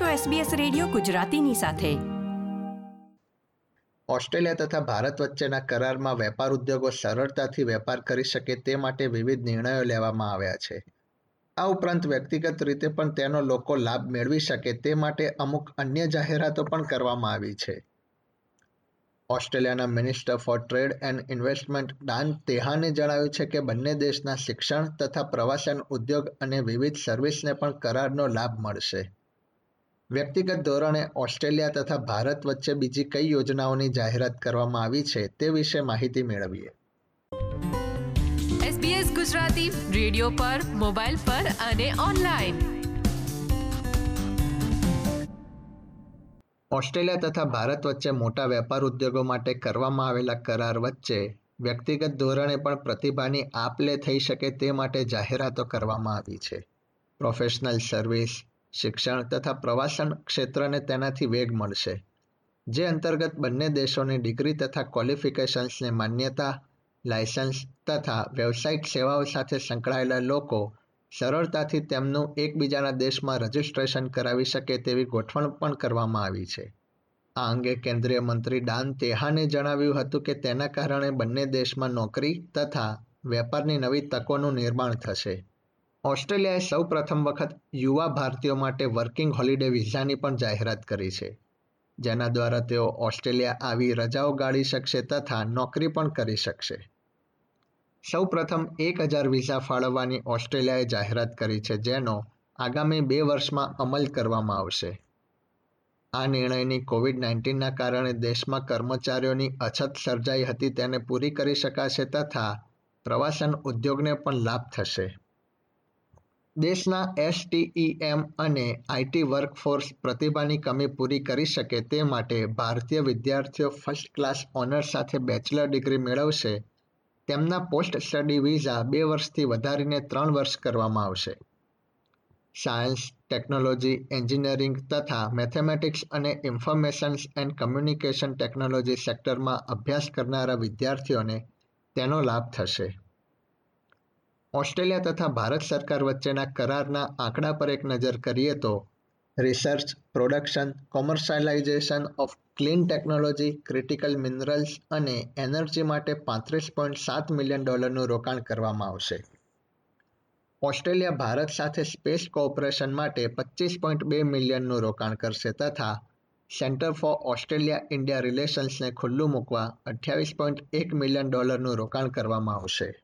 છો SBS radio ગુજરાતીની સાથે. ઓસ્ટ્રેલિયા તથા ભારત વચ્ચેના કરારમાં વેપાર ઉદ્યોગો સરળતાથી વેપાર કરી શકે તે માટે વિવિધ નિર્ણયો લેવામાં આવ્યા છે. આ ઉપરાંત વ્યક્તિગત રીતે પણ તેનો લોકો લાભ મેળવી શકે તે માટે અમુક અન્ય જાહેરાતો પણ કરવામાં આવી છે. ઓસ્ટ્રેલિયાના minister for trade and investment Dan તેહાને જણાવ્યું છે કે બંને દેશના શિક્ષણ તથા પ્રવાસન ઉદ્યોગ અને વિવિધ સર્વિસને પણ કરારનો લાભ મળશે. વ્યક્તિગત ધોરણે ઓસ્ટ્રેલિયા તથા ભારત વચ્ચે બીજી કઈ યોજનાઓની જાહેરાત કરવામાં આવી છે તે વિશે માહિતી મેળવીએ. SBS ગુજરાતી રેડિયો પર મોબાઈલ પર અને ઓનલાઈન. ઓસ્ટ્રેલિયા તથા ભારત વચ્ચે મોટા વેપાર ઉદ્યોગો માટે કરવામાં આવેલા કરાર વચ્ચે વ્યક્તિગત ધોરણે પણ પ્રતિભાની આપ લે થઈ શકે તે માટે જાહેરાતો કરવામાં આવી છે. પ્રોફેશનલ સર્વિસ શિક્ષણ તથા પ્રવાસન ક્ષેત્રને તેનાથી વેગ મળશે. જે અંતર્ગત બંને દેશોની ડિગ્રી તથા ક્વોલિફિકેશન્સને માન્યતા, લાયસન્સ તથા વ્યવસાયિક સેવાઓ સાથે સંકળાયેલા લોકો સરળતાથી તેમનું એકબીજાના દેશમાં રજિસ્ટ્રેશન કરાવી શકે તેવી ગોઠવણ પણ કરવામાં આવી છે. આ અંગે કેન્દ્રીય મંત્રી ડાન તેહાને જણાવ્યું હતું કે તેના કારણે બંને દેશમાં નોકરી તથા વેપારની નવી તકોનું નિર્માણ થશે. ઓસ્ટ્રેલિયાએ સૌ પ્રથમ વખત યુવા ભારતીયો માટે વર્કિંગ હોલિડે વિઝાની પણ જાહેરાત કરી છે. જેના દ્વારા તેઓ ઓસ્ટ્રેલિયા આવી રજાઓ ગાળી શકશે તથા નોકરી પણ કરી શકશે. સૌ પ્રથમ એક હજાર વિઝા ફાળવવાની ઓસ્ટ્રેલિયાએ જાહેરાત કરી છે, જેનો આગામી બે વર્ષમાં અમલ કરવામાં આવશે. આ નિર્ણયની કોવિડ નાઇન્ટીનના કારણે દેશમાં કર્મચારીઓની અછત સર્જાઈ હતી, તેને પૂરી કરી શકાશે તથા પ્રવાસન ઉદ્યોગને પણ લાભ થશે. દેશના એસટીઈએમ અને આઈટી વર્કફોર્સ પ્રતિભાની કમી પૂરી કરી શકે તે માટે ભારતીય વિદ્યાર્થીઓ ફર્સ્ટ ક્લાસ ઓનર્સ સાથે બેચલર ડિગ્રી મેળવશે. તેમના પોસ્ટ સ્ટડી વિઝા બે વર્ષથી વધારીને ત્રણ વર્ષ કરવામાં આવશે. સાયન્સ ટેકનોલોજી એન્જિનિયરિંગ તથા મેથેમેટિક્સ અને ઇન્ફોર્મેશન્સ એન્ડ કમ્યુનિકેશન ટેકનોલોજી સેક્ટરમાં અભ્યાસ કરનારા વિદ્યાર્થીઓને તેનો લાભ થશે. ઓસ્ટ્રેલિયા તથા ભારત સરકાર વચ્ચેના કરારના આંકડા પર એક નજર કરીએ તો research production commercialisation of clean technology critical minerals અને એનર્જી માટે પાંત્રીસ પોઈન્ટ સાત મિલિયન ડોલરનું રોકાણ કરવામાં આવશે. ઓસ્ટ્રેલિયા ભારત સાથે સ્પેસ કોઓપરેશન માટે પચીસ પોઈન્ટ બે મિલિયનનું રોકાણ કરશે તથા સેન્ટર ફોર ઓસ્ટ્રેલિયા ઇન્ડિયા રિલેશન્સને ખુલ્લું મૂકવા અઠ્યાવીસ પોઈન્ટ એક મિલિયન ડોલરનું રોકાણ કરવામાં આવશે.